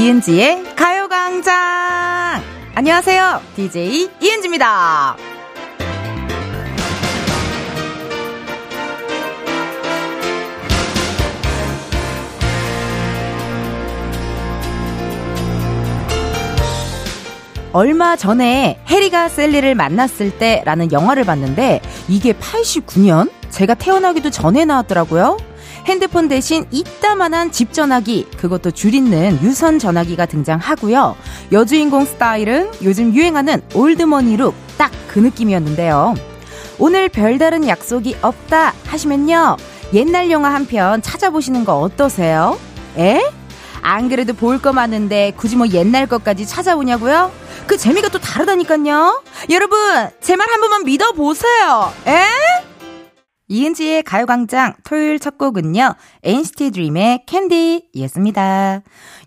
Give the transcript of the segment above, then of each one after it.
이은지의 가요광장! 안녕하세요. DJ 이은지입니다. 얼마 전에 해리가 셀리를 만났을 때라는 영화를 봤는데 이게 89년? 제가 태어나기도 전에 나왔더라고요. 핸드폰 대신 이따만한 집 전화기, 그것도 줄 있는 유선 전화기가 등장하고요. 여주인공 스타일은 요즘 유행하는 올드머니 룩, 딱 그 느낌이었는데요. 오늘 별다른 약속이 없다 하시면요. 옛날 영화 한 편 찾아보시는 거 어떠세요? 에? 안 그래도 볼 거 많은데 굳이 뭐 옛날 것까지 찾아보냐고요? 그 재미가 또 다르다니까요. 여러분, 제 말 한 번만 믿어보세요. 에? 이은지의 가요광장 토요일 첫 곡은요, NCT 드림의 캔디였습니다.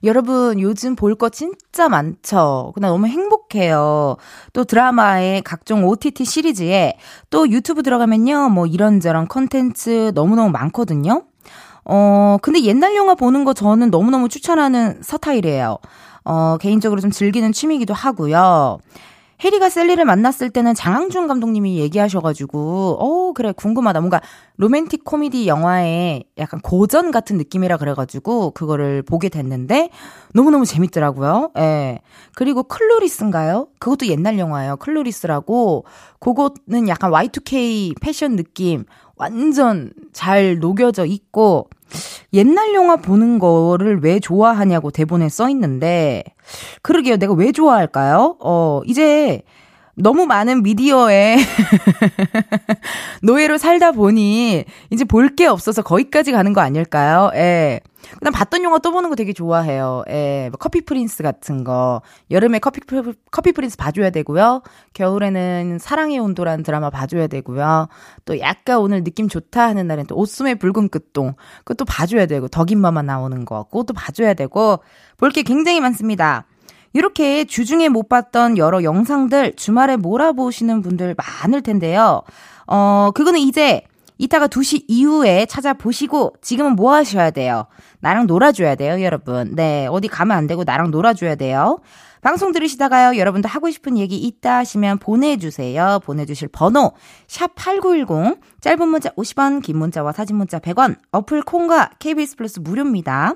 여러분, 요즘 볼 거 진짜 많죠? 그나 너무 행복해요. 또 드라마에 각종 OTT 시리즈에 또 유튜브 들어가면요, 뭐 이런저런 컨텐츠 너무너무 많거든요? 어, 근데 옛날 영화 보는 거 저는 너무너무 추천하는 서타일이에요. 어, 개인적으로 좀 즐기는 취미이기도 하고요. 해리가 샐리를 만났을 때는 장항준 감독님이 얘기하셔가지고, 어, 그래, 궁금하다. 뭔가 로맨틱 코미디 영화의 약간 고전 같은 느낌이라 그래가지고, 그거를 보게 됐는데, 너무너무 재밌더라고요. 예. 그리고 Clueless인가요? 그것도 옛날 영화예요. Clueless라고, 그거는 약간 Y2K 패션 느낌, 완전 잘 녹여져 있고, 옛날 영화 보는 거를 왜 좋아하냐고 대본에 써 있는데, 그러게요. 내가 왜 좋아할까요? 어, 이제 너무 많은 미디어에 노예로 살다 보니 이제 볼 게 없어서 거기까지 가는 거 아닐까요? 예. 그다음 봤던 영화 또 보는 거 되게 좋아해요. 예. 뭐 커피 프린스 같은 거. 여름에 커피 커피 프린스 봐줘야 되고요. 겨울에는 사랑의 온도라는 드라마 봐줘야 되고요. 또 약간 오늘 느낌 좋다 하는 날엔 또 옷숨의 붉은 끝동. 그것도 봐줘야 되고 덕인마마 나오는 거. 그것도 봐줘야 되고 볼 게 굉장히 많습니다. 이렇게 주중에 못 봤던 여러 영상들 주말에 몰아보시는 분들 많을 텐데요. 어, 그거는 이제 이따가 2시 이후에 찾아보시고 지금은 뭐 하셔야 돼요? 나랑 놀아줘야 돼요, 여러분. 네, 어디 가면 안 되고 나랑 놀아줘야 돼요. 방송 들으시다가요, 여러분도 하고 싶은 얘기 있다 하시면 보내주세요. 보내주실 번호, 샵8910, 짧은 문자 50원, 긴 문자와 사진 문자 100원, 어플 콩과 KBS 플러스 무료입니다.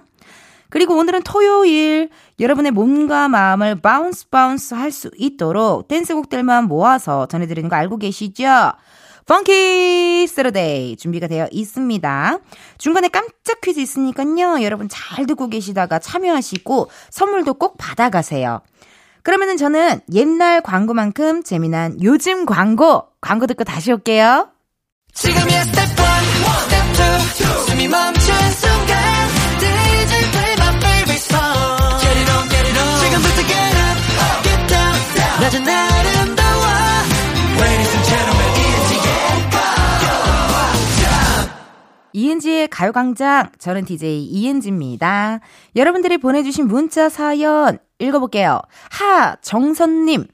그리고 오늘은 토요일 여러분의 몸과 마음을 bounce bounce 할 수 있도록 댄스곡들만 모아서 전해드리는 거 알고 계시죠? Funky Saturday 준비가 되어 있습니다. 중간에 깜짝 퀴즈 있으니까요. 여러분 잘 듣고 계시다가 참여하시고 선물도 꼭 받아가세요. 그러면은 저는 옛날 광고만큼 재미난 요즘 광고 광고 듣고 다시 올게요. 스텝 1, 가요광장 저는 DJ 이은지입니다. 여러분들이 보내주신 문자 사연 읽어볼게요. 하 정선님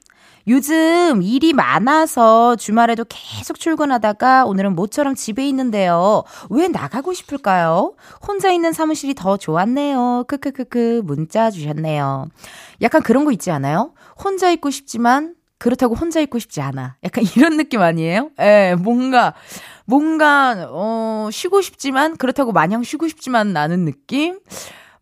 요즘 일이 많아서 주말에도 계속 출근하다가 오늘은 모처럼 집에 있는데요. 왜 나가고 싶을까요? 혼자 있는 사무실이 더 좋았네요. 크크크크 문자 주셨네요. 약간 그런 거 있지 않아요? 혼자 있고 싶지만 그렇다고 혼자 있고 싶지 않아. 약간 이런 느낌 아니에요? 예, 뭔가, 뭔가, 어, 쉬고 싶지만, 그렇다고 마냥 쉬고 싶지만 나는 느낌?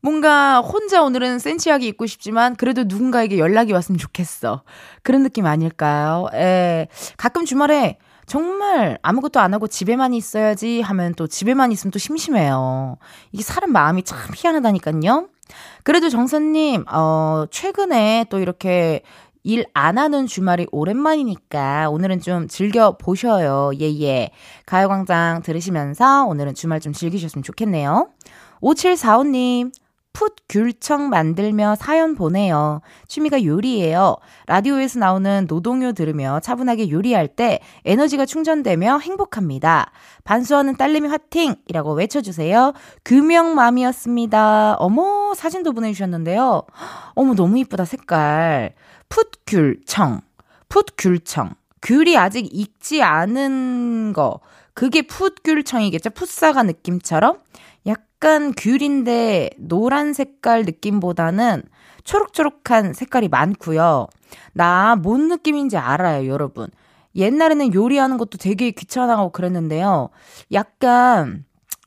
뭔가 혼자 오늘은 센치하게 입고 싶지만 그래도 누군가에게 연락이 왔으면 좋겠어. 그런 느낌 아닐까요? 예. 가끔 주말에 정말 아무것도 안 하고 집에만 있어야지 하면 또 집에만 있으면 또 심심해요. 이게 사람 마음이 참 희한하다니까요. 그래도 정선님, 어, 최근에 또 이렇게 일 안 하는 주말이 오랜만이니까 오늘은 좀 즐겨 보셔요. 예, 예. 가요광장 들으시면서 오늘은 주말 좀 즐기셨으면 좋겠네요. 5745님, 풋 귤청 만들며 사연 보내요. 취미가 요리예요. 라디오에서 나오는 노동요 들으며 차분하게 요리할 때 에너지가 충전되며 행복합니다. 반수하는 딸내미 화팅 이라고 외쳐주세요. 규명맘이었습니다. 어머 사진도 보내주셨는데요. 어머 너무 이쁘다 색깔. 풋 귤청. 풋 귤청. 귤이 아직 익지 않은 거. 그게 풋귤청이겠죠? 풋사과 느낌처럼? 약간 귤인데 노란 색깔 느낌보다는 초록초록한 색깔이 많고요. 나 뭔 느낌인지 알아요, 여러분. 옛날에는 요리하는 것도 되게 귀찮아하고 그랬는데요. 약간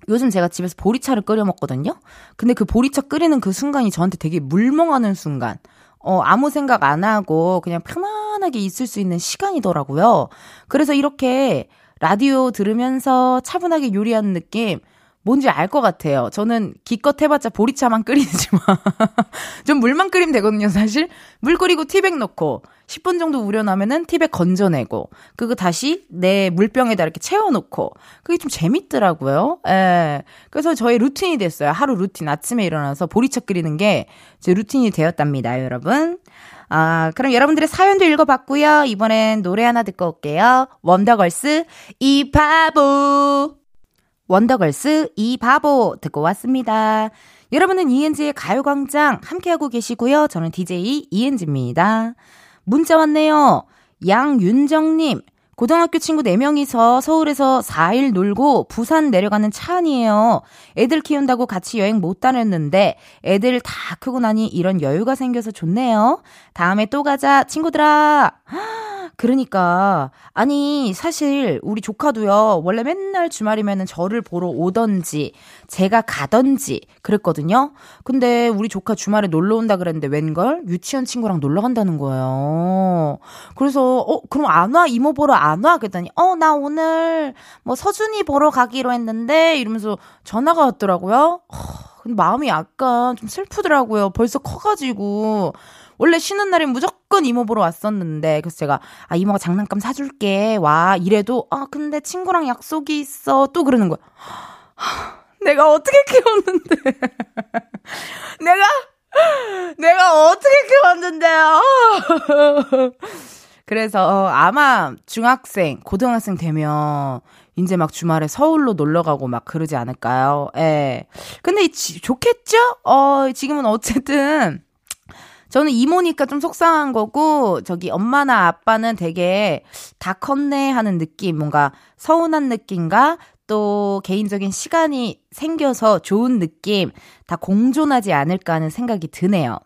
요즘 제가 집에서 보리차를 끓여 먹거든요. 근데 그 보리차 끓이는 그 순간이 저한테 되게 물멍하는 순간. 어, 아무 생각 안 하고 그냥 편안하게 있을 수 있는 시간이더라고요. 그래서 이렇게 라디오 들으면서 차분하게 요리하는 느낌 뭔지 알 것 같아요. 저는 기껏 해봤자 보리차만 끓이지만 좀 물만 끓이면 되거든요, 사실. 물 끓이고 티백 넣고 10분 정도 우려나면은 티백 건져내고 그거 다시 내 물병에다 이렇게 채워놓고 그게 좀 재밌더라고요. 예. 그래서 저의 루틴이 됐어요. 하루 루틴 아침에 일어나서 보리차 끓이는 게 제 루틴이 되었답니다, 여러분. 아, 그럼 여러분들의 사연도 읽어봤고요. 이번엔 노래 하나 듣고 올게요. 원더걸스 이 바보. 원더걸스 이 바보 듣고 왔습니다. 여러분은 이은지의 가요광장 함께하고 계시고요. 저는 DJ 이은지입니다. 문자 왔네요. 양윤정님, 고등학교 친구 4명이서 서울에서 4일 놀고 부산 내려가는 차 안이에요. 애들 키운다고 같이 여행 못 다녔는데 애들 다 크고 나니 이런 여유가 생겨서 좋네요. 다음에 또 가자, 친구들아. 그러니까 아니 사실 우리 조카도요 원래 맨날 주말이면은 저를 보러 오던지 제가 가던지 그랬거든요. 근데 우리 조카 주말에 놀러 온다 그랬는데 웬걸 유치원 친구랑 놀러 간다는 거예요. 그래서 어 그럼 안 와 이모 보러 안 와? 그랬더니 어 나 오늘 뭐 서준이 보러 가기로 했는데 이러면서 전화가 왔더라고요. 어, 근데 마음이 약간 좀 슬프더라고요. 벌써 커가지고. 원래 쉬는 날엔 무조건 이모 보러 왔었는데 그래서 제가 아 이모가 장난감 사줄게 와 이래도 아 근데 친구랑 약속이 있어 또 그러는 거야. 내가 어떻게 키웠는데 내가 내가 어떻게 키웠는데요. 그래서 어, 아마 중학생, 고등학생 되면 이제 막 주말에 서울로 놀러 가고 막 그러지 않을까요? 예. 근데 지, 좋겠죠? 어, 지금은 어쨌든 저는 이모니까 좀 속상한 거고, 저기 엄마나 아빠는 되게 다 컸네 하는 느낌, 뭔가 서운한 느낌과 또 개인적인 시간이 생겨서 좋은 느낌 다 공존하지 않을까 하는 생각이 드네요.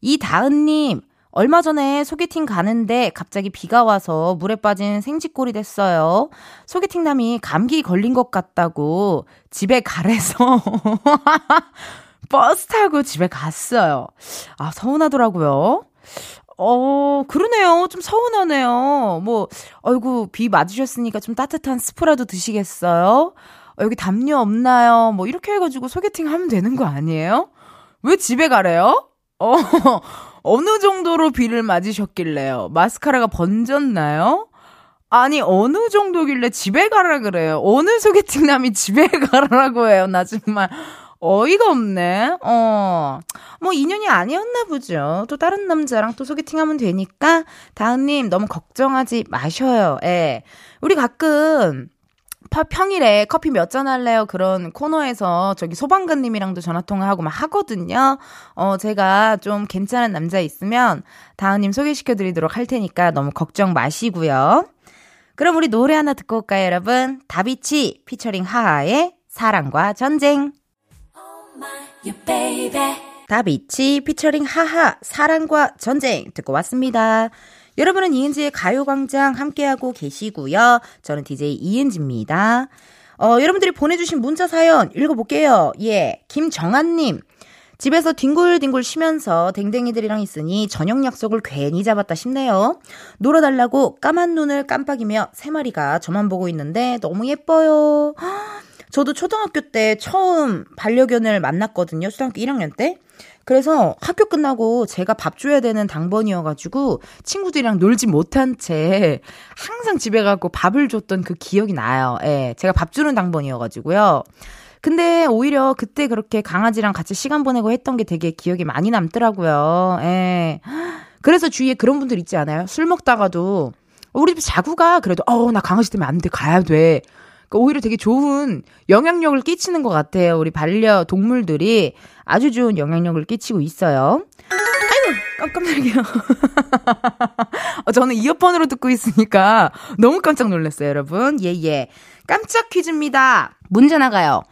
이다은님, 얼마 전에 소개팅 가는데 갑자기 비가 와서 물에 빠진 생쥐꼴이 됐어요. 소개팅남이 감기 걸린 것 같다고 집에 가래서 버스 타고 집에 갔어요. 아, 서운하더라고요. 어, 그러네요. 좀 서운하네요. 뭐, 어이구, 비 맞으셨으니까 좀 따뜻한 스프라도 드시겠어요? 어, 여기 담요 없나요? 뭐, 이렇게 해가지고 소개팅 하면 되는 거 아니에요? 왜 집에 가래요? 어, 어느 정도로 비를 맞으셨길래요? 마스카라가 번졌나요? 아니, 어느 정도길래 집에 가라 그래요? 어느 소개팅남이 집에 가라고 해요? 나 정말. 어이가 없네. 어. 뭐 인연이 아니었나 보죠. 또 다른 남자랑 또 소개팅 하면 되니까 다은님 너무 걱정하지 마셔요. 예. 우리 가끔 평일에 커피 몇 잔 할래요? 그런 코너에서 저기 소방관님이랑도 전화통화하고 막 하거든요. 어, 제가 좀 괜찮은 남자 있으면 다은님 소개시켜드리도록 할 테니까 너무 걱정 마시고요. 그럼 우리 노래 하나 듣고 올까요, 여러분? 다비치 피처링 하하의 사랑과 전쟁. 다비치 피처링 하하 사랑과 전쟁 듣고 왔습니다. 여러분은 이은지의 가요광장 함께하고 계시고요. 저는 DJ 이은지입니다. 어, 여러분들이 보내주신 문자 사연 읽어볼게요. 예, 김정한님. 집에서 뒹굴뒹굴 쉬면서 댕댕이들이랑 있으니 저녁 약속을 괜히 잡았다 싶네요. 놀아달라고 까만 눈을 깜빡이며 세 마리가 저만 보고 있는데 너무 예뻐요. 저도 초등학교 때 처음 반려견을 만났거든요. 초등학교 1학년 때. 그래서 학교 끝나고 제가 밥 줘야 되는 당번이어가지고 친구들이랑 놀지 못한 채 항상 집에 가고 밥을 줬던 그 기억이 나요. 예. 제가 밥 주는 당번이어가지고요. 근데 오히려 그때 그렇게 강아지랑 같이 시간 보내고 했던 게 되게 기억이 많이 남더라고요. 예. 그래서 주위에 그런 분들 있지 않아요? 술 먹다가도 우리 집 자구가 그래도 어 나 강아지 때문에 안 돼 가야 돼. 그러니까 오히려 되게 좋은 영향력을 끼치는 것 같아요. 우리 반려동물들이 아주 좋은 영향력을 끼치고 있어요. 아이고, 깜깜하게요. 어, 저는 이어폰으로 듣고 있으니까 너무 깜짝 놀랐어요, 여러분. 예, 예. 깜짝 퀴즈입니다. 문제 나가요.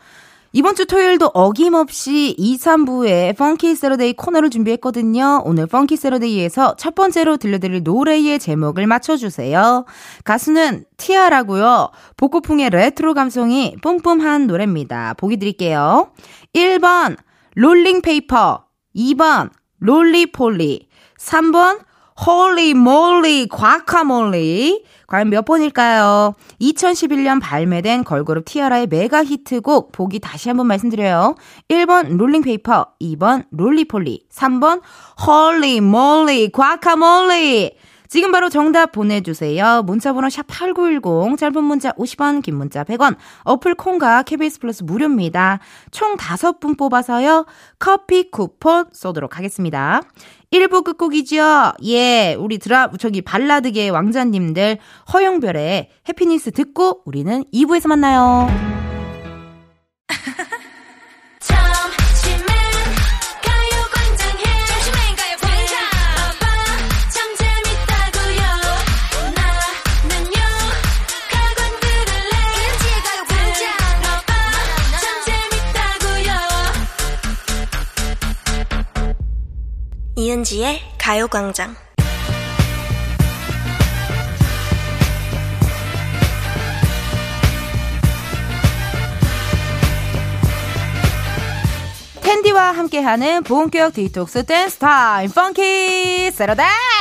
이번 주 토요일도 어김없이 2, 3부에 Funky Saturday 코너를 준비했거든요. 오늘 Funky Saturday에서 첫 번째로 들려드릴 노래의 제목을 맞춰주세요. 가수는 티아라고요. 복고풍의 레트로 감성이 뿜뿜한 노래입니다. 보기 드릴게요. 1번 rolling paper 2번 Roly-Poly 3번 holy moly 과카몰리 과연 몇 번일까요? 2011년 발매된 걸그룹 티아라의 메가 히트곡 보기 다시 한번 말씀드려요. 1번 rolling paper, 2번 Roly-Poly, 3번 holy moly 과카몰리 지금 바로 정답 보내주세요. 문자번호 샵8910, 짧은 문자 50원, 긴 문자 100원, 어플 콩과 KBS 플러스 무료입니다. 총 5분 뽑아서요, 커피 쿠폰 쏘도록 하겠습니다. 1부 끝곡이죠. 예, 우리 드라, 저기 발라드계 왕자님들 허영별의 해피니스 듣고 우리는 2부에서 만나요. 이은지의 가요광장. 텐디와 함께하는 본격 디톡스 댄스 타임 Funky Saturday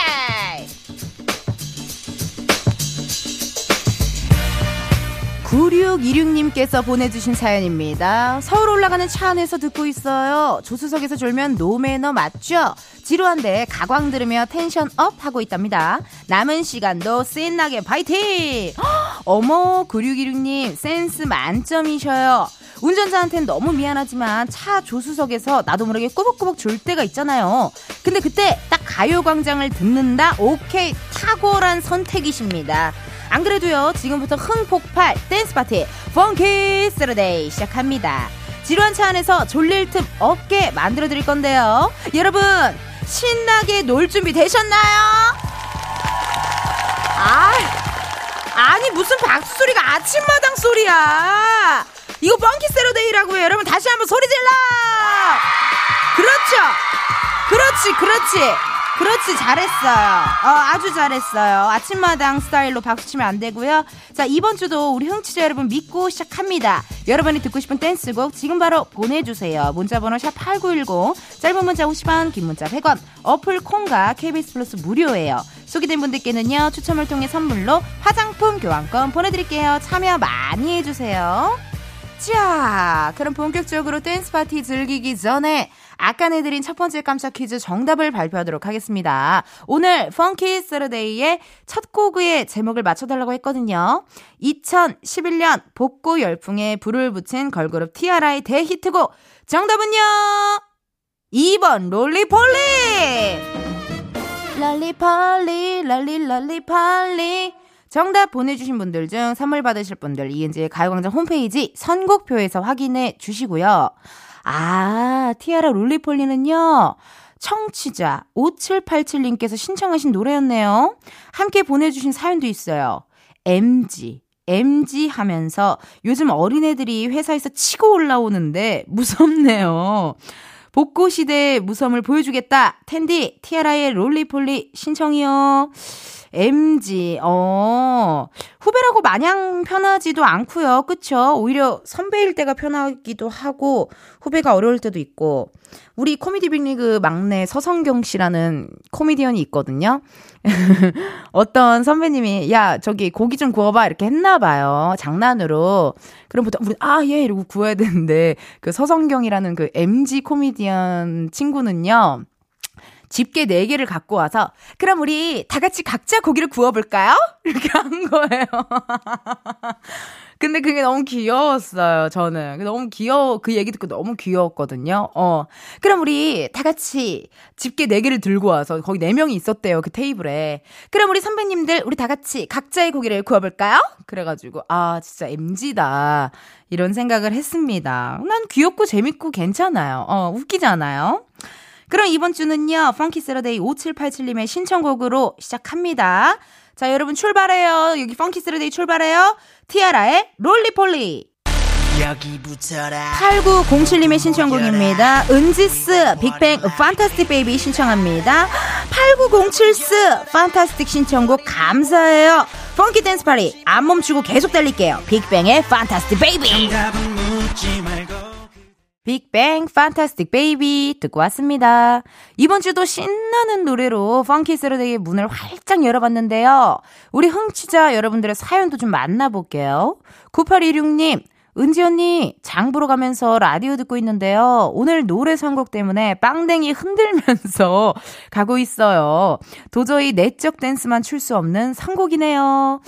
9626님께서 보내주신 사연입니다. 서울 올라가는 차 안에서 듣고 있어요. 조수석에서 졸면 no매너 맞죠? 지루한데 가광 들으며 tension up 하고 있답니다. 남은 시간도 신나게 파이팅! 어머, 9616님, 센스 만점이셔요. 운전자한테는 너무 미안하지만 차 조수석에서 나도 모르게 꾸벅꾸벅 졸 때가 있잖아요. 근데 그때 딱 가요광장을 듣는다? 오케이, 탁월한 선택이십니다. 안 그래도요, 지금부터 흥폭발 댄스 파티, Funky Saturday 시작합니다. 지루한 차 안에서 졸릴 틈 없게 만들어 드릴 건데요. 여러분, 신나게 놀 준비 되셨나요? 아, 아니, 무슨 박수 소리가 아침마당 소리야! 이거 펑키 세러데이라고요. 여러분, 다시 한번 소리 질러! 그렇죠! 그렇지, 그렇지! 그렇지 잘했어요. 어, 아주 잘했어요. 아침마당 스타일로 박수 치면 안 되고요. 자 이번 주도 우리 흥취자 여러분 믿고 시작합니다. 여러분이 듣고 싶은 댄스곡 지금 바로 보내주세요. 문자번호 샵 #8910 짧은 문자 50원, 긴 문자 100원. 어플 콩과 KBS 플러스 무료예요. 소개된 분들께는요 추첨을 통해 선물로 화장품 교환권 보내드릴게요. 참여 많이 해주세요. 자, 그럼 본격적으로 댄스 파티 즐기기 전에 아까 내드린 첫 번째 깜짝 퀴즈 정답을 발표하도록 하겠습니다. 오늘 Funky Saturday의 첫 곡의 제목을 맞춰달라고 했거든요. 2011년 복고 열풍에 불을 붙인 걸그룹 티아라의 대히트곡 정답은요. 2번 롤리폴리 랄리폴리 랄리 랄리폴리 정답 보내주신 분들 중 선물 받으실 분들 이은지의 가요광장 홈페이지 선곡표에서 확인해 주시고요. 아, 티아라 롤리폴리는요. 청취자 5787님께서 신청하신 노래였네요. 함께 보내주신 사연도 있어요. MG. MG 하면서 요즘 어린애들이 회사에서 치고 올라오는데 무섭네요. 복고 시대의 무섬을 보여주겠다. 텐디, 티아라의 롤리폴리 신청이요. MG, 어, 후배라고 마냥 편하지도 않고요. 그쵸? 오히려 선배일 때가 편하기도 하고, 후배가 어려울 때도 있고, 우리 코미디 빅리그 막내 서성경 씨라는 코미디언이 있거든요. 어떤 선배님이, 야, 저기 고기 좀 구워 봐. 이렇게 했나 봐요. 장난으로. 그럼 보통 우리, 아, 예, 이러고 구워야 되는데, 그 서성경이라는 그 MG 코미디언 친구는요, 집게 4개를 갖고 와서 그럼 우리 다 같이 각자 고기를 구워볼까요? 이렇게 한 거예요. 근데 그게 너무 귀여웠어요, 저는. 너무 귀여워, 그 얘기 듣고 너무 귀여웠거든요. 어. 그럼 우리 다 같이 집게 4개를 들고 와서 거기 4명이 있었대요, 그 테이블에. 그럼 우리 선배님들, 우리 다 같이 각자의 고기를 구워볼까요? 그래가지고, 아, 진짜 MZ다. 이런 생각을 했습니다. 난 귀엽고 재밌고 괜찮아요. 어, 웃기잖아요. 그럼 이번 주는요, Funky Saturday 5787님의 신청곡으로 시작합니다. 자, 여러분 출발해요. 여기 Funky Saturday 출발해요. 티아라의 Roly-Poly. 여기 붙여라. 8907님의 신청곡입니다. 은지스 빅뱅 Fantastic Baby 신청합니다. 8907스 fantastic 신청곡 감사해요. funky dance party 안 멈추고 계속 달릴게요. 빅뱅의 Fantastic Baby. 빅뱅 Fantastic Baby 듣고 왔습니다. 이번 주도 신나는 노래로 Funky Saturday의 문을 활짝 열어봤는데요. 우리 흥취자 여러분들의 사연도 좀 만나볼게요. 9816님 은지 언니, 장 보러 가면서 라디오 듣고 있는데요. 오늘 노래 선곡 때문에 빵댕이 흔들면서 가고 있어요. 도저히 내적 댄스만 출 수 없는 선곡이네요.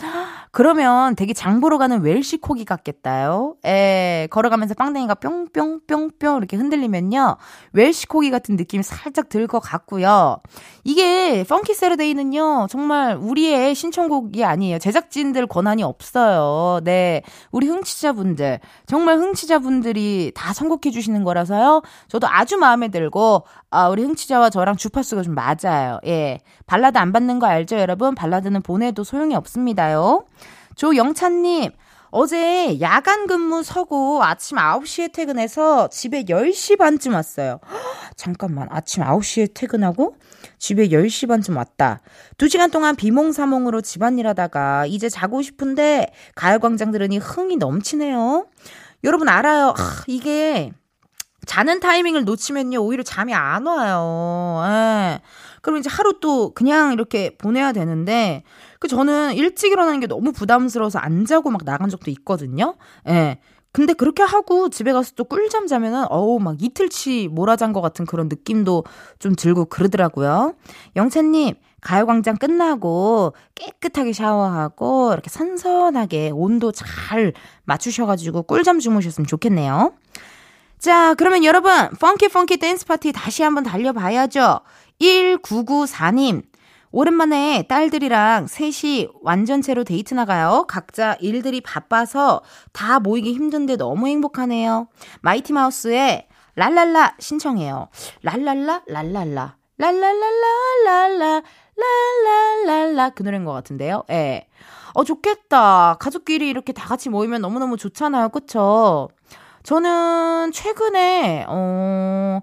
그러면 되게 장 보러 가는 웰시 코기 같겠다요. 에, 걸어가면서 빵댕이가 뿅뿅뿅뿅 이렇게 흔들리면요. 웰시 코기 같은 느낌이 살짝 들 것 같고요. 이게 펑키 세르데이는요. 정말 우리의 신청곡이 아니에요. 제작진들 권한이 없어요. 네. 우리 흥취자분들, 정말 흥취자분들이 다 선곡해 주시는 거라서요. 저도 아주 마음에 들고 아, 우리 흥취자와 저랑 주파수가 좀 맞아요. 예. 발라드 안 받는 거 알죠, 여러분? 발라드는 보내도 소용이 없습니다요. 조영찬님, 어제 야간 근무 서고 아침 9시에 퇴근해서 집에 10시 반쯤 왔어요. 잠깐만, 아침 9시에 퇴근하고 집에 10시 반쯤 왔다. 2시간 동안 비몽사몽으로 집안일 하다가 이제 자고 싶은데 가을광장 들으니 흥이 넘치네요. 여러분 알아요. 아, 이게 자는 타이밍을 놓치면요, 오히려 잠이 안 와요. 예. 그럼 이제 하루 또 그냥 이렇게 보내야 되는데, 그 저는 일찍 일어나는 게 너무 부담스러워서 안 자고 막 나간 적도 있거든요. 예. 근데 그렇게 하고 집에 가서 또 꿀잠 자면은 어우 막 이틀치 몰아잔 것 같은 그런 느낌도 좀 들고 그러더라고요. 영채님 가요광장 끝나고 깨끗하게 샤워하고 이렇게 선선하게 온도 잘 맞추셔가지고 꿀잠 주무셨으면 좋겠네요. 자, 그러면 여러분, funky funky 댄스 파티 다시 한번 달려봐야죠. 1994님, 오랜만에 딸들이랑 셋이 완전체로 데이트 나가요. 각자 일들이 바빠서 다 모이기 힘든데 너무 행복하네요. 마이티 마우스의 랄랄라 신청해요. 랄랄라, 랄랄라. 랄랄랄랄랄라, 랄랄랄라. 그 노래인 것 같은데요. 예. 네. 어, 좋겠다. 가족끼리 이렇게 다 같이 모이면 너무너무 좋잖아요. 그쵸? 저는 최근에, 어,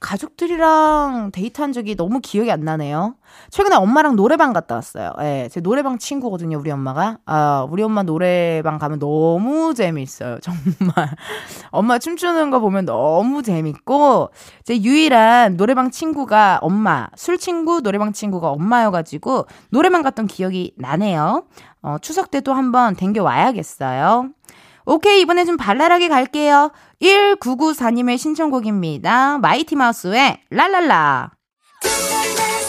가족들이랑 데이트한 적이 너무 기억이 안 나네요. 최근에 엄마랑 노래방 갔다 왔어요. 예, 제 노래방 친구거든요, 우리 엄마가. 아, 우리 엄마 노래방 가면 너무 재밌어요. 정말. 엄마 춤추는 거 보면 너무 재밌고, 제 유일한 노래방 친구가 엄마, 술 친구, 노래방 친구가 엄마여가지고, 노래방 갔던 기억이 나네요. 어, 추석 때도 한번 댕겨 와야겠어요. 오케이, 이번에 좀 발랄하게 갈게요. 1994님의 신청곡입니다. 마이티 마우스의 랄랄라.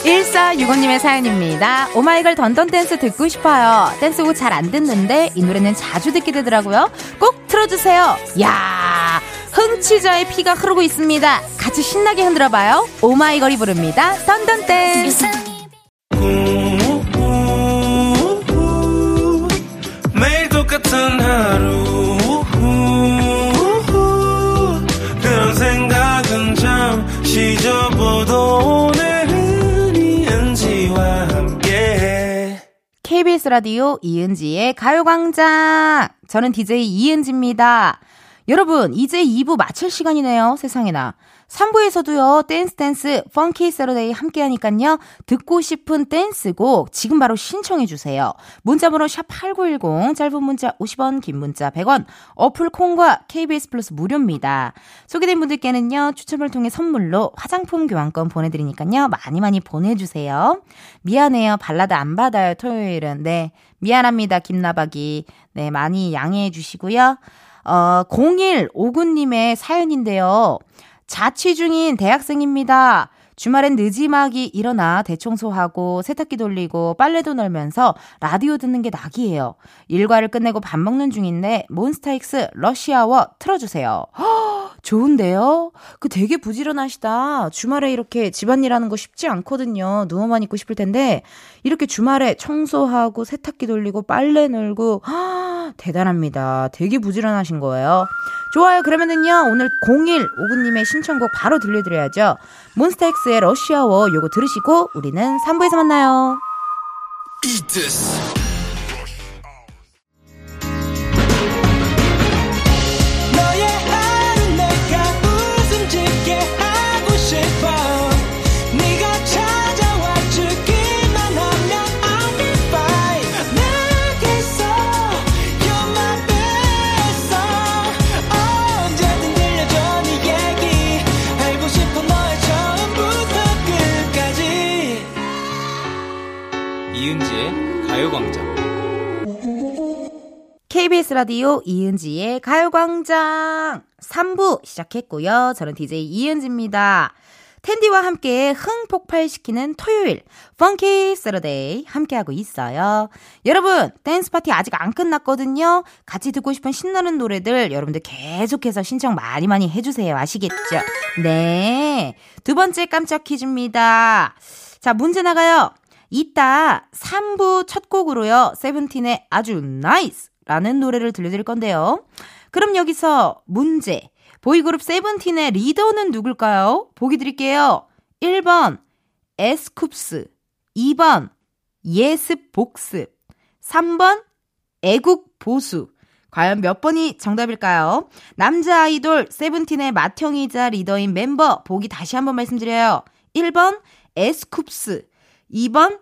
1465님의 사연입니다. 오마이걸 Dun Dun Dance 듣고 싶어요. 댄스곡 잘 안 듣는데 이 노래는 자주 듣게 되더라고요. 꼭 틀어주세요. 야 흥취자의 피가 흐르고 있습니다. 같이 신나게 흔들어봐요. 오마이걸이 부릅니다. 던던 댄스. 매일 똑같은 하루 KBS 라디오 이은지의 가요광장. 저는 DJ 이은지입니다. 여러분, 이제 2부 마칠 시간이네요. 세상에나. 3부에서도요, 댄스 댄스 funky Saturday 함께 하니깐요. 듣고 싶은 댄스곡 지금 바로 신청해 주세요. 문자 번호 샵8910 짧은 문자 50원, 긴 문자 100원. 어플 콩과 KBS 플러스 무료입니다. 소개된 분들께는요. 추첨을 통해 선물로 화장품 교환권 보내 드리니까요. 많이 많이 보내 주세요. 미안해요. 발라드 안 받아요. 토요일은. 네. 미안합니다. 김나박이. 네, 많이 양해해 주시고요. 어, 0159님의 사연인데요. 자취 중인 대학생입니다. 주말엔 느지막이 일어나 대청소하고 세탁기 돌리고 빨래도 널면서 라디오 듣는 게 낙이에요. 일과를 끝내고 밥 먹는 중인데 몬스타엑스 러시아워 틀어주세요. 허, 좋은데요? 그 되게 부지런하시다. 주말에 이렇게 집안일 하는 거 쉽지 않거든요. 누워만 있고 싶을 텐데 이렇게 주말에 청소하고 세탁기 돌리고 빨래 널고 허, 대단합니다. 되게 부지런하신 거예요. 좋아요. 그러면은요 오늘 0159님의 신청곡 바로 들려드려야죠. 몬스타엑스 엑소의 러시아워 요거 들으시고 우리는 3부에서 만나요. KBS 라디오 이은지의 가요광장 3부 시작했고요. 저는 DJ 이은지입니다. 은디와 함께 흥 폭발시키는 토요일, funky Saturday 함께하고 있어요. 여러분, 댄스 파티 아직 안 끝났거든요. 같이 듣고 싶은 신나는 노래들 여러분들 계속해서 신청 많이 많이 해주세요. 아시겠죠? 네. 두 번째 깜짝 퀴즈입니다. 자, 문제 나가요. 이따 3부 첫 곡으로요. 세븐틴의 아주 nice 라는 노래를 들려드릴 건데요. 그럼 여기서 문제. 보이그룹 세븐틴의 리더는 누굴까요? 보기 드릴게요. 1번 에스쿱스 2번 예습 복습 3번 애국 보수 과연 몇 번이 정답일까요? 남자 아이돌 세븐틴의 맏형이자 리더인 멤버 보기 다시 한번 말씀드려요. 1번 에스쿱스 2번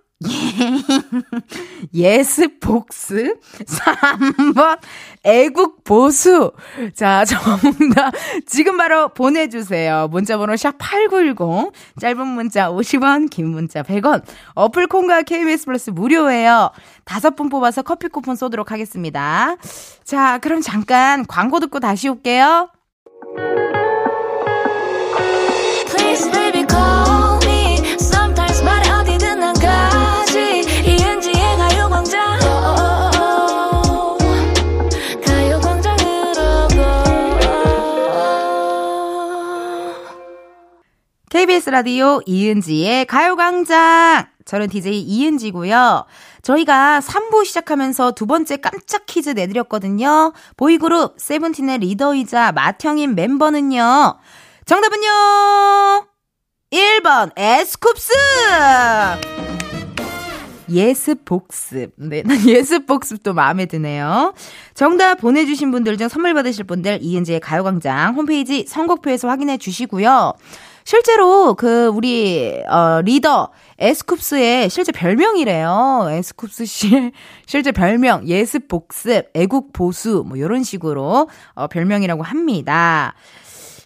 예습 복습. 3번 애국 보수. 자 정답 지금 바로 보내주세요. 문자번호 샵 8910 짧은 문자 50원 긴 문자 100원. 어플 콩과 KBS 플러스 무료예요. 다섯 분 뽑아서 커피 쿠폰 쏘도록 하겠습니다. 자 그럼 잠깐 광고 듣고 다시 올게요 KBS 라디오 이은지의 가요광장. 저는 DJ 이은지고요. 저희가 3부 시작하면서 두 번째 깜짝 퀴즈 내드렸거든요. 보이그룹 세븐틴의 리더이자 맏형인 멤버는요. 정답은요. 1번 에스쿱스! 예습 복습. 네, 예습 복습도 마음에 드네요. 정답 보내주신 분들 중 선물 받으실 분들 이은지의 가요광장 홈페이지 선곡표에서 확인해 주시고요. 실제로 그 우리 어 리더 에스쿱스의 실제 별명이래요. 에스쿱스 씨의 실제 별명 예습 복습, 애국 보수 뭐 요런 식으로 어 별명이라고 합니다.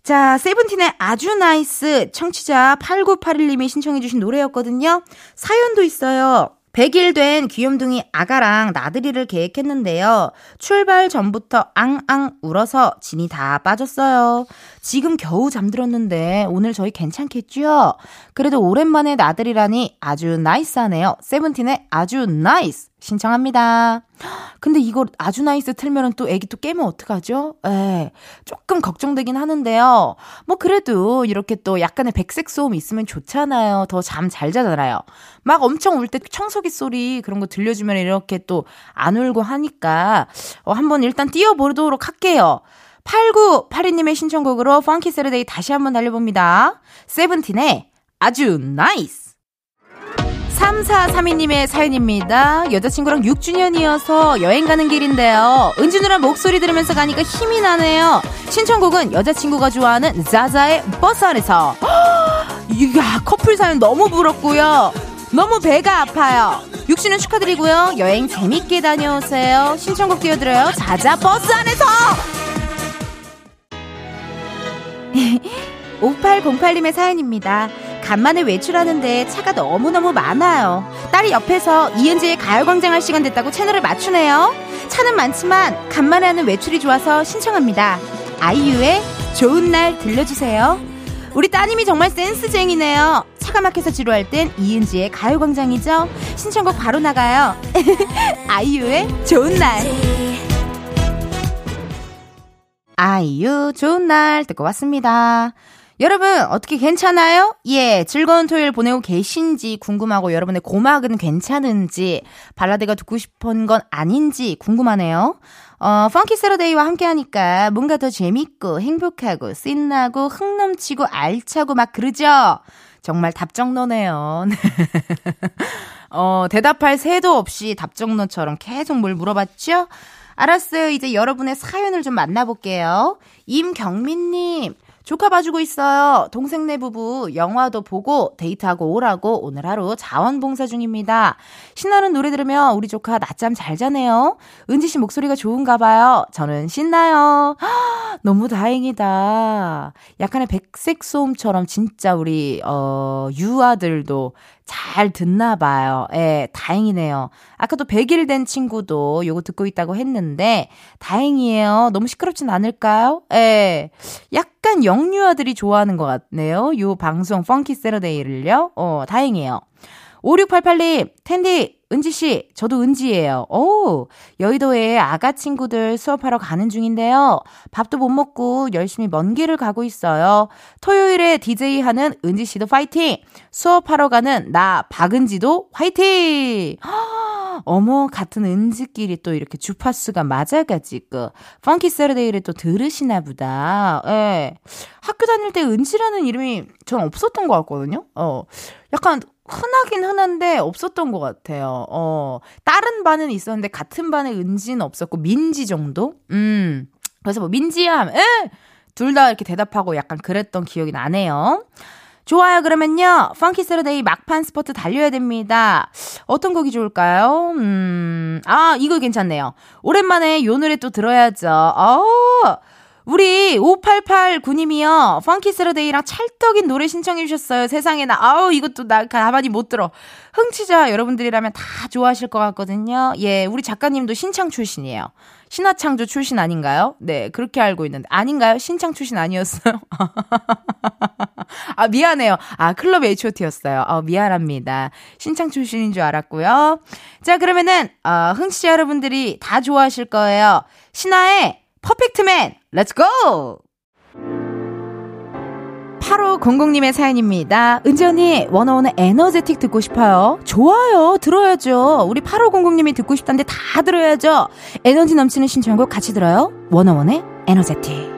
자, 세븐틴의 아주 nice 청취자 8981님이 신청해 주신 노래였거든요. 사연도 있어요. 100일 된 귀염둥이 아가랑 나들이를 계획했는데요. 출발 전부터 앙앙 울어서 진이 다 빠졌어요. 지금 겨우 잠들었는데 오늘 저희 괜찮겠죠? 그래도 오랜만에 나들이라니 아주 nice하네요. 세븐틴의 아주 nice 신청합니다. 근데 이거 아주 nice 틀면은 또 애기 또 깨면 어떡하죠? 에 조금 걱정되긴 하는데요. 뭐 그래도 이렇게 또 약간의 백색 소음 있으면 좋잖아요. 더 잠 잘 자잖아요. 막 엄청 울 때 청소기 소리 그런 거 들려주면 이렇게 또 안 울고 하니까 어, 한번 일단 띄워보도록 할게요. 8982님의 신청곡으로 funky Saturday 다시 한번 달려봅니다. 세븐틴의 아주 nice! 3432님의 사연입니다. 여자친구랑 6주년이어서 여행 가는 길인데요. 은지 누나 목소리 들으면서 가니까 힘이 나네요. 신청곡은 여자친구가 좋아하는 자자의 버스 안에서. 이야, 커플 사연 너무 부럽고요. 너무 배가 아파요. 6주년 축하드리고요. 여행 재밌게 다녀오세요. 신청곡 띄워드려요. 자자 버스 안에서! 5808님의 사연입니다. 간만에 외출하는데 차가 너무너무 많아요. 딸이 옆에서 이은지의 가요광장 할 시간 됐다고 채널을 맞추네요. 차는 많지만 간만에 하는 외출이 좋아서 신청합니다. 아이유의 좋은 날 들려주세요. 우리 따님이 정말 센스쟁이네요. 차가 막혀서 지루할 땐 이은지의 가요광장이죠. 신청곡 바로 나가요. 아이유의 좋은 날. 아이유 좋은 날 듣고 왔습니다. 여러분, 어떻게 괜찮아요? 예, 즐거운 토요일 보내고 계신지 궁금하고 여러분의 고막은 괜찮은지, 발라드가 듣고 싶은 건 아닌지 궁금하네요. 어, 펑키 세러데이와 함께 하니까 뭔가 더 재밌고 행복하고 신나고 흥 넘치고 알차고 막 그러죠? 정말 답정너네요. 어, 대답할 새도 없이 답정너처럼 계속 뭘 물어봤죠? 알았어요. 이제 여러분의 사연을 좀 만나볼게요. 임경민님. 조카 봐주고 있어요. 동생네 부부 영화도 보고 데이트하고 오라고 오늘 하루 자원봉사 중입니다. 신나는 노래 들으면 우리 조카 낮잠 잘 자네요. 은지 씨 목소리가 좋은가 봐요. 저는 신나요. 너무 다행이다. 약간의 백색 소음처럼 진짜 우리 어 유아들도 잘 듣나 봐요. 예, 다행이네요. 아까도 100일 된 친구도 요거 듣고 있다고 했는데 다행이에요. 너무 시끄럽진 않을까요? 예. 약간 영유아들이 좋아하는 것 같네요. 요 방송 펑키 세러데이를요. 어, 다행이에요. 5688님, 텐디, 은지 씨, 저도 은지예요. 오, 여의도에 아가 친구들 수업하러 가는 중인데요. 밥도 못 먹고 열심히 먼 길을 가고 있어요. 토요일에 DJ 하는 은지 씨도 파이팅! 수업하러 가는 나 박은지도 화이팅! 어머, 같은 은지끼리 또 이렇게 주파수가 맞아가지고, 펑키 세러데이를 또 들으시나 보다. 예. 학교 다닐 때 은지라는 이름이 전 없었던 것 같거든요? 어. 약간 흔하긴 흔한데 없었던 것 같아요. 어, 다른 반은 있었는데 같은 반에 은지는 없었고 민지 정도? 음. 그래서 뭐 민지야, 에! 둘다 이렇게 대답하고 약간 그랬던 기억이 나네요. 좋아요. 그러면요. funky Saturday 막판 스퍼트 달려야 됩니다. 어떤 곡이 좋을까요? 음, 아, 이거 괜찮네요. 오랜만에 요 노래 또 들어야죠. 어, 우리 5889님이요. funky Saturday랑 찰떡인 노래 신청해 주셨어요. 세상에나. 아우, 이것도 나 가만히 못 들어. 흥취자 여러분들이라면 다 좋아하실 것 같거든요. 예, 우리 작가님도 신창 출신이에요. 신화창조 출신 아닌가요? 네, 그렇게 알고 있는데. 아닌가요? 신창 출신 아니었어요? 아, 미안해요. 아, 클럽 H.O.T였어요. 어, 미안합니다. 신창 출신인 줄 알았고요. 자, 그러면은, 어, 흥취자 여러분들이 다 좋아하실 거예요. 신화의 Perfect Man, let's go! 8500님의 사연입니다. 은지 언니, 워너원의 Energetic 듣고 싶어요. 좋아요. 들어야죠. 우리 8500님이 듣고 싶다는데 다 들어야죠. 에너지 넘치는 신청곡 같이 들어요. 원어원의 에너제틱.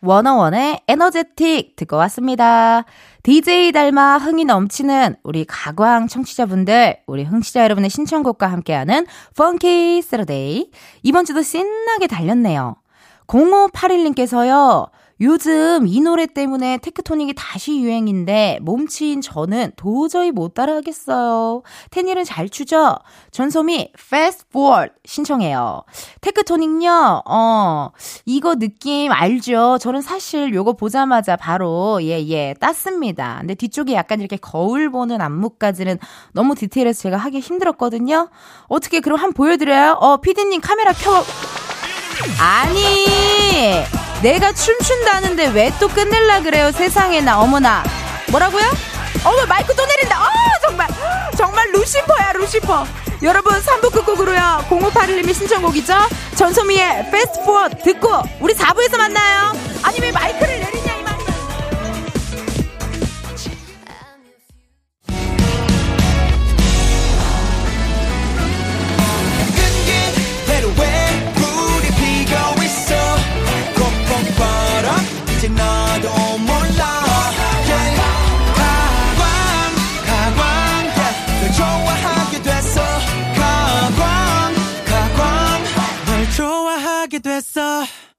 원어원의 에너제틱 듣고 왔습니다. DJ 닮아 흥이 넘치는 우리 가광 청취자분들, 우리 흥취자 여러분의 신청곡과 함께하는 Funky Saturday. 이번 주도 신나게 달렸네요. 0581님께서요. 요즘 이 노래 때문에 테크토닉이 다시 유행인데 몸치인 저는 도저히 못 따라하겠어요. 테니는 잘 추죠? 전소미 Fast Forward 신청해요. 테크토닉요. 어, 이거 느낌 알죠? 저는 사실 요거 보자마자 바로 예, 예, 땄습니다. 근데 뒤쪽에 약간 이렇게 거울 보는 안무까지는 너무 디테일해서 제가 하기 힘들었거든요. 어떻게 그럼 한번 보여드려요? 어, 피디님 카메라 켜. 아니 내가 춤춘다는데 왜 또 끝낼라 그래요 세상에나 어머나. 뭐라고요? 어머 마이크 또 내린다. 어 정말. 정말 루시퍼야 루시퍼. 여러분 3부 끝곡으로요. 0581님이 신청곡이죠. 전소미의 패스트 포워 듣고 우리 4부에서 만나요. 아니 왜 마이크를 내리냐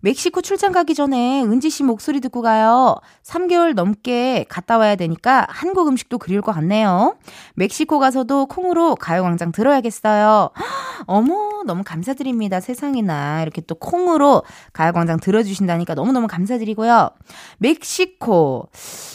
멕시코 출장 가기 전에 은지 씨 목소리 듣고 가요. 3개월 넘게 갔다 와야 되니까 한국 음식도 그리울 것 같네요. 멕시코 가서도 콩으로 가요광장 들어야겠어요. 어머, 너무 감사드립니다. 세상에나. 이렇게 또 콩으로 가요광장 들어주신다니까 너무너무 감사드리고요. 멕시코.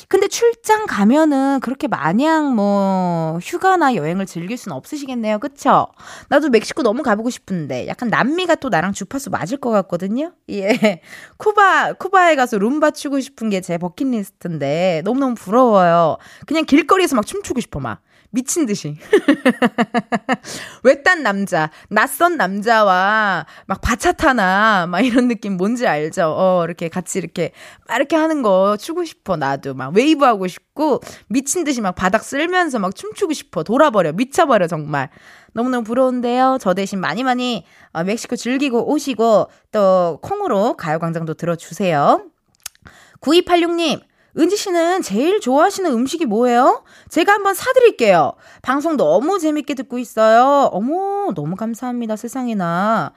근데 출장 가면은 그렇게 마냥 뭐 휴가나 여행을 즐길 수는 없으시겠네요. 그쵸? 나도 멕시코 너무 가보고 싶은데 약간 남미가 또 나랑 주파수 맞을 것 같거든요. 예. 쿠바, 쿠바에 가서 룸바 추고 싶은 게 제 버킷리스트인데 너무너무 부러워요. 그냥 길거리에서 막 춤추고 싶어 막. 미친 듯이. 외딴 남자, 낯선 남자와 막 바차타나 막 이런 느낌 뭔지 알죠? 어, 이렇게 같이 이렇게 막 이렇게 하는 거 추고 싶어, 나도. 막 웨이브 하고 싶고, 미친 듯이 막 바닥 쓸면서 막 춤추고 싶어. 돌아버려. 미쳐버려, 정말. 너무너무 부러운데요. 저 대신 많이 많이 어, 멕시코 즐기고 오시고, 또 콩으로 가요광장도 들어주세요. 9286님, 은지 씨는 제일 좋아하시는 음식이 뭐예요? 제가 한번 사드릴게요. 방송 너무 재밌게 듣고 있어요. 어머, 너무 감사합니다. 세상에나.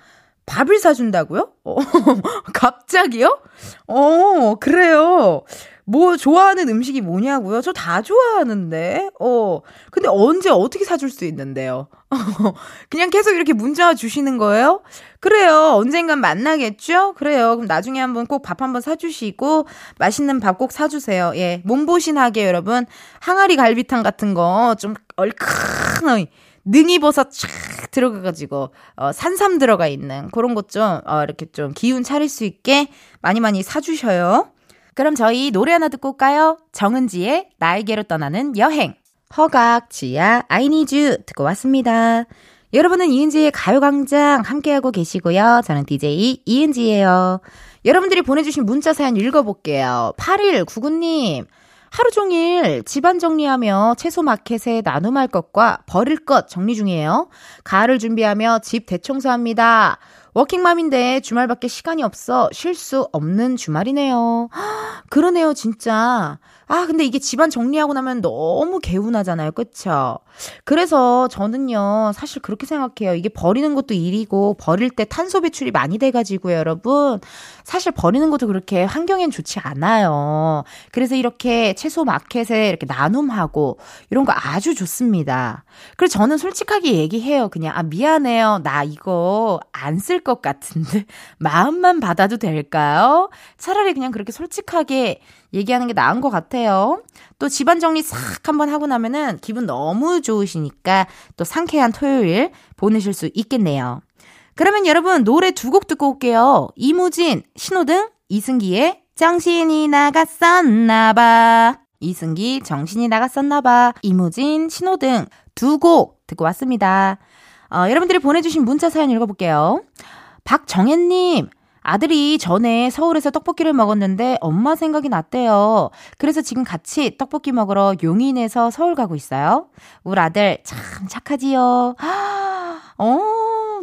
밥을 사준다고요? 어, 갑자기요? 어, 그래요. 뭐 좋아하는 음식이 뭐냐고요? 저 다 좋아하는데. 어. 근데 언제 어떻게 사줄 수 있는데요? 그냥 계속 이렇게 문자 주시는 거예요? 그래요. 언젠간 만나겠죠? 그래요. 그럼 나중에 한번 꼭 밥 한번 사주시고, 맛있는 밥 꼭 사주세요. 예. 몸보신하게 여러분. 항아리 갈비탕 같은 거 좀 얼큰하게. 능이버섯 쫙 들어가가지고, 어, 산삼 들어가 있는 그런 것 좀, 어, 이렇게 좀 기운 차릴 수 있게 많이 많이 사주셔요. 그럼 저희 노래 하나 듣고 올까요? 정은지의 나에게로 떠나는 여행. 허각, 지야, 아이니즈 듣고 왔습니다. 여러분은 이은지의 가요광장 함께하고 계시고요. 저는 DJ 이은지예요. 여러분들이 보내주신 문자 사연 읽어볼게요. 8199님. 하루 종일 집안 정리하며 채소 마켓에 나눔할 것과 버릴 것 정리 중이에요. 가을을 준비하며 집 대청소합니다. 워킹맘인데 주말밖에 시간이 없어 쉴 수 없는 주말이네요. 그러네요, 진짜. 아, 근데 이게 집안 정리하고 나면 너무 개운하잖아요. 그쵸? 그래서 저는요, 사실 그렇게 생각해요. 이게 버리는 것도 일이고, 버릴 때 탄소 배출이 많이 돼가지고요, 여러분. 사실 버리는 것도 그렇게 환경엔 좋지 않아요. 그래서 이렇게 채소 마켓에 이렇게 나눔하고, 이런 거 아주 좋습니다. 그래서 저는 솔직하게 얘기해요. 그냥, 아, 미안해요. 나 이거 안 쓸 것 같은데. 마음만 받아도 될까요? 차라리 그냥 그렇게 솔직하게 얘기하는 게 나은 것 같아요. 또 집안 정리 싹 한번 하고 나면은 기분 너무 좋으시니까 또 상쾌한 토요일 보내실 수 있겠네요. 그러면 여러분 노래 두 곡 듣고 올게요. 이무진, 신호등, 이승기의 정신이 나갔었나봐. 이승기, 정신이 나갔었나봐. 이무진, 신호등 두 곡 듣고 왔습니다. 어, 여러분들이 보내주신 문자 사연 읽어볼게요. 박정혜님, 아들이 전에 서울에서 떡볶이를 먹었는데 엄마 생각이 났대요. 그래서 지금 같이 떡볶이 먹으러 용인에서 서울 가고 있어요. 우리 아들 참 착하지요. 어,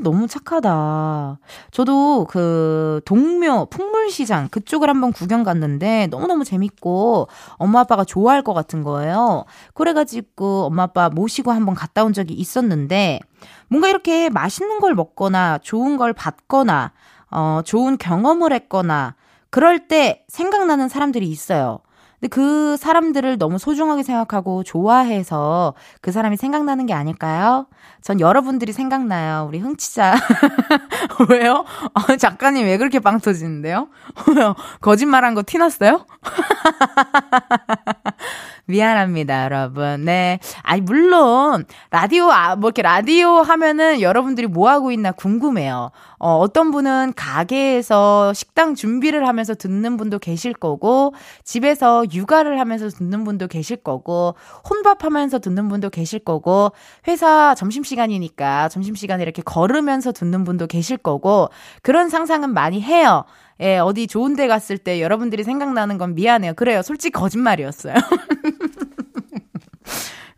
너무 착하다. 저도 그 동묘 풍물시장 그쪽을 한번 구경 갔는데 너무너무 재밌고 엄마 아빠가 좋아할 것 같은 거예요. 그래가지고 엄마 아빠 모시고 한번 갔다 온 적이 있었는데 뭔가 이렇게 맛있는 걸 먹거나 좋은 걸 받거나 어, 좋은 경험을 했거나 그럴 때 생각나는 사람들이 있어요. 근데 그 사람들을 너무 소중하게 생각하고 좋아해서 그 사람이 생각나는 게 아닐까요? 전 여러분들이 생각나요. 우리 흥치자. 왜요? 어, 작가님 왜 그렇게 빵 터지는데요? 거짓말한 거 티났어요? 미안합니다, 여러분. 네. 아니, 물론, 라디오, 아, 뭐 이렇게 라디오 하면은 여러분들이 뭐 하고 있나 궁금해요. 어, 어떤 분은 가게에서 식당 준비를 하면서 듣는 분도 계실 거고, 집에서 육아를 하면서 듣는 분도 계실 거고, 혼밥 하면서 듣는 분도 계실 거고, 회사 점심시간이니까 점심시간에 이렇게 걸으면서 듣는 분도 계실 거고, 그런 상상은 많이 해요. 예, 어디 좋은 데 갔을 때 여러분들이 생각나는 건 미안해요. 그래요. 솔직히 거짓말이었어요.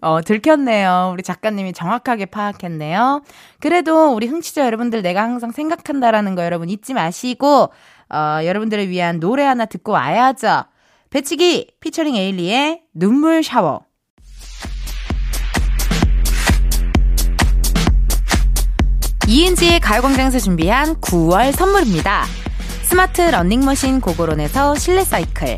어, 들켰네요. 우리 작가님이 정확하게 파악했네요. 그래도 우리 흥취자 여러분들 내가 항상 생각한다라는 거 여러분 잊지 마시고, 어, 여러분들을 위한 노래 하나 듣고 와야죠. 배치기 피처링 에일리의 눈물 샤워. 이은지의 가요광장에서 준비한 9월 선물입니다. 스마트 러닝머신 고고론에서 실내 사이클,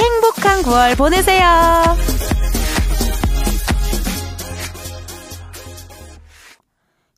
행복한 9월 보내세요.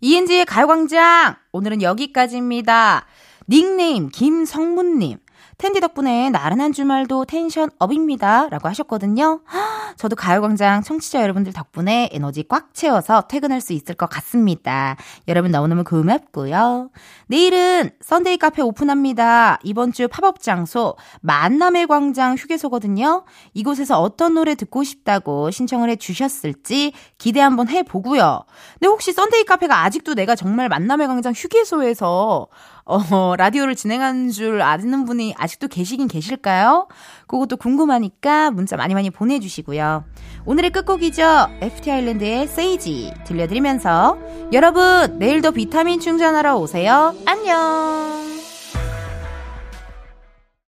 이은지의 가요광장! 오늘은 여기까지입니다. 닉네임 김성문님. 텐디 덕분에 나른한 주말도 텐션 up입니다. 라고 하셨거든요. 저도 가요광장 청취자 여러분들 덕분에 에너지 꽉 채워서 퇴근할 수 있을 것 같습니다. 여러분 너무너무 고맙고요. 내일은 Sunday 카페 오픈합니다. 이번 주 팝업 장소 만남의 광장 휴게소거든요. 이곳에서 어떤 노래 듣고 싶다고 신청을 해 주셨을지 기대 한번 해보고요. 근데 혹시 Sunday 카페가 아직도 내가 정말 만남의 광장 휴게소에서 어, 라디오를 진행하는 줄 아는 분이 아직도 계시긴 계실까요? 그것도 궁금하니까 문자 많이 많이 보내주시고요. 오늘의 끝곡이죠. FT Island의 Sage 들려드리면서 여러분 내일도 비타민 충전하러 오세요. 안녕!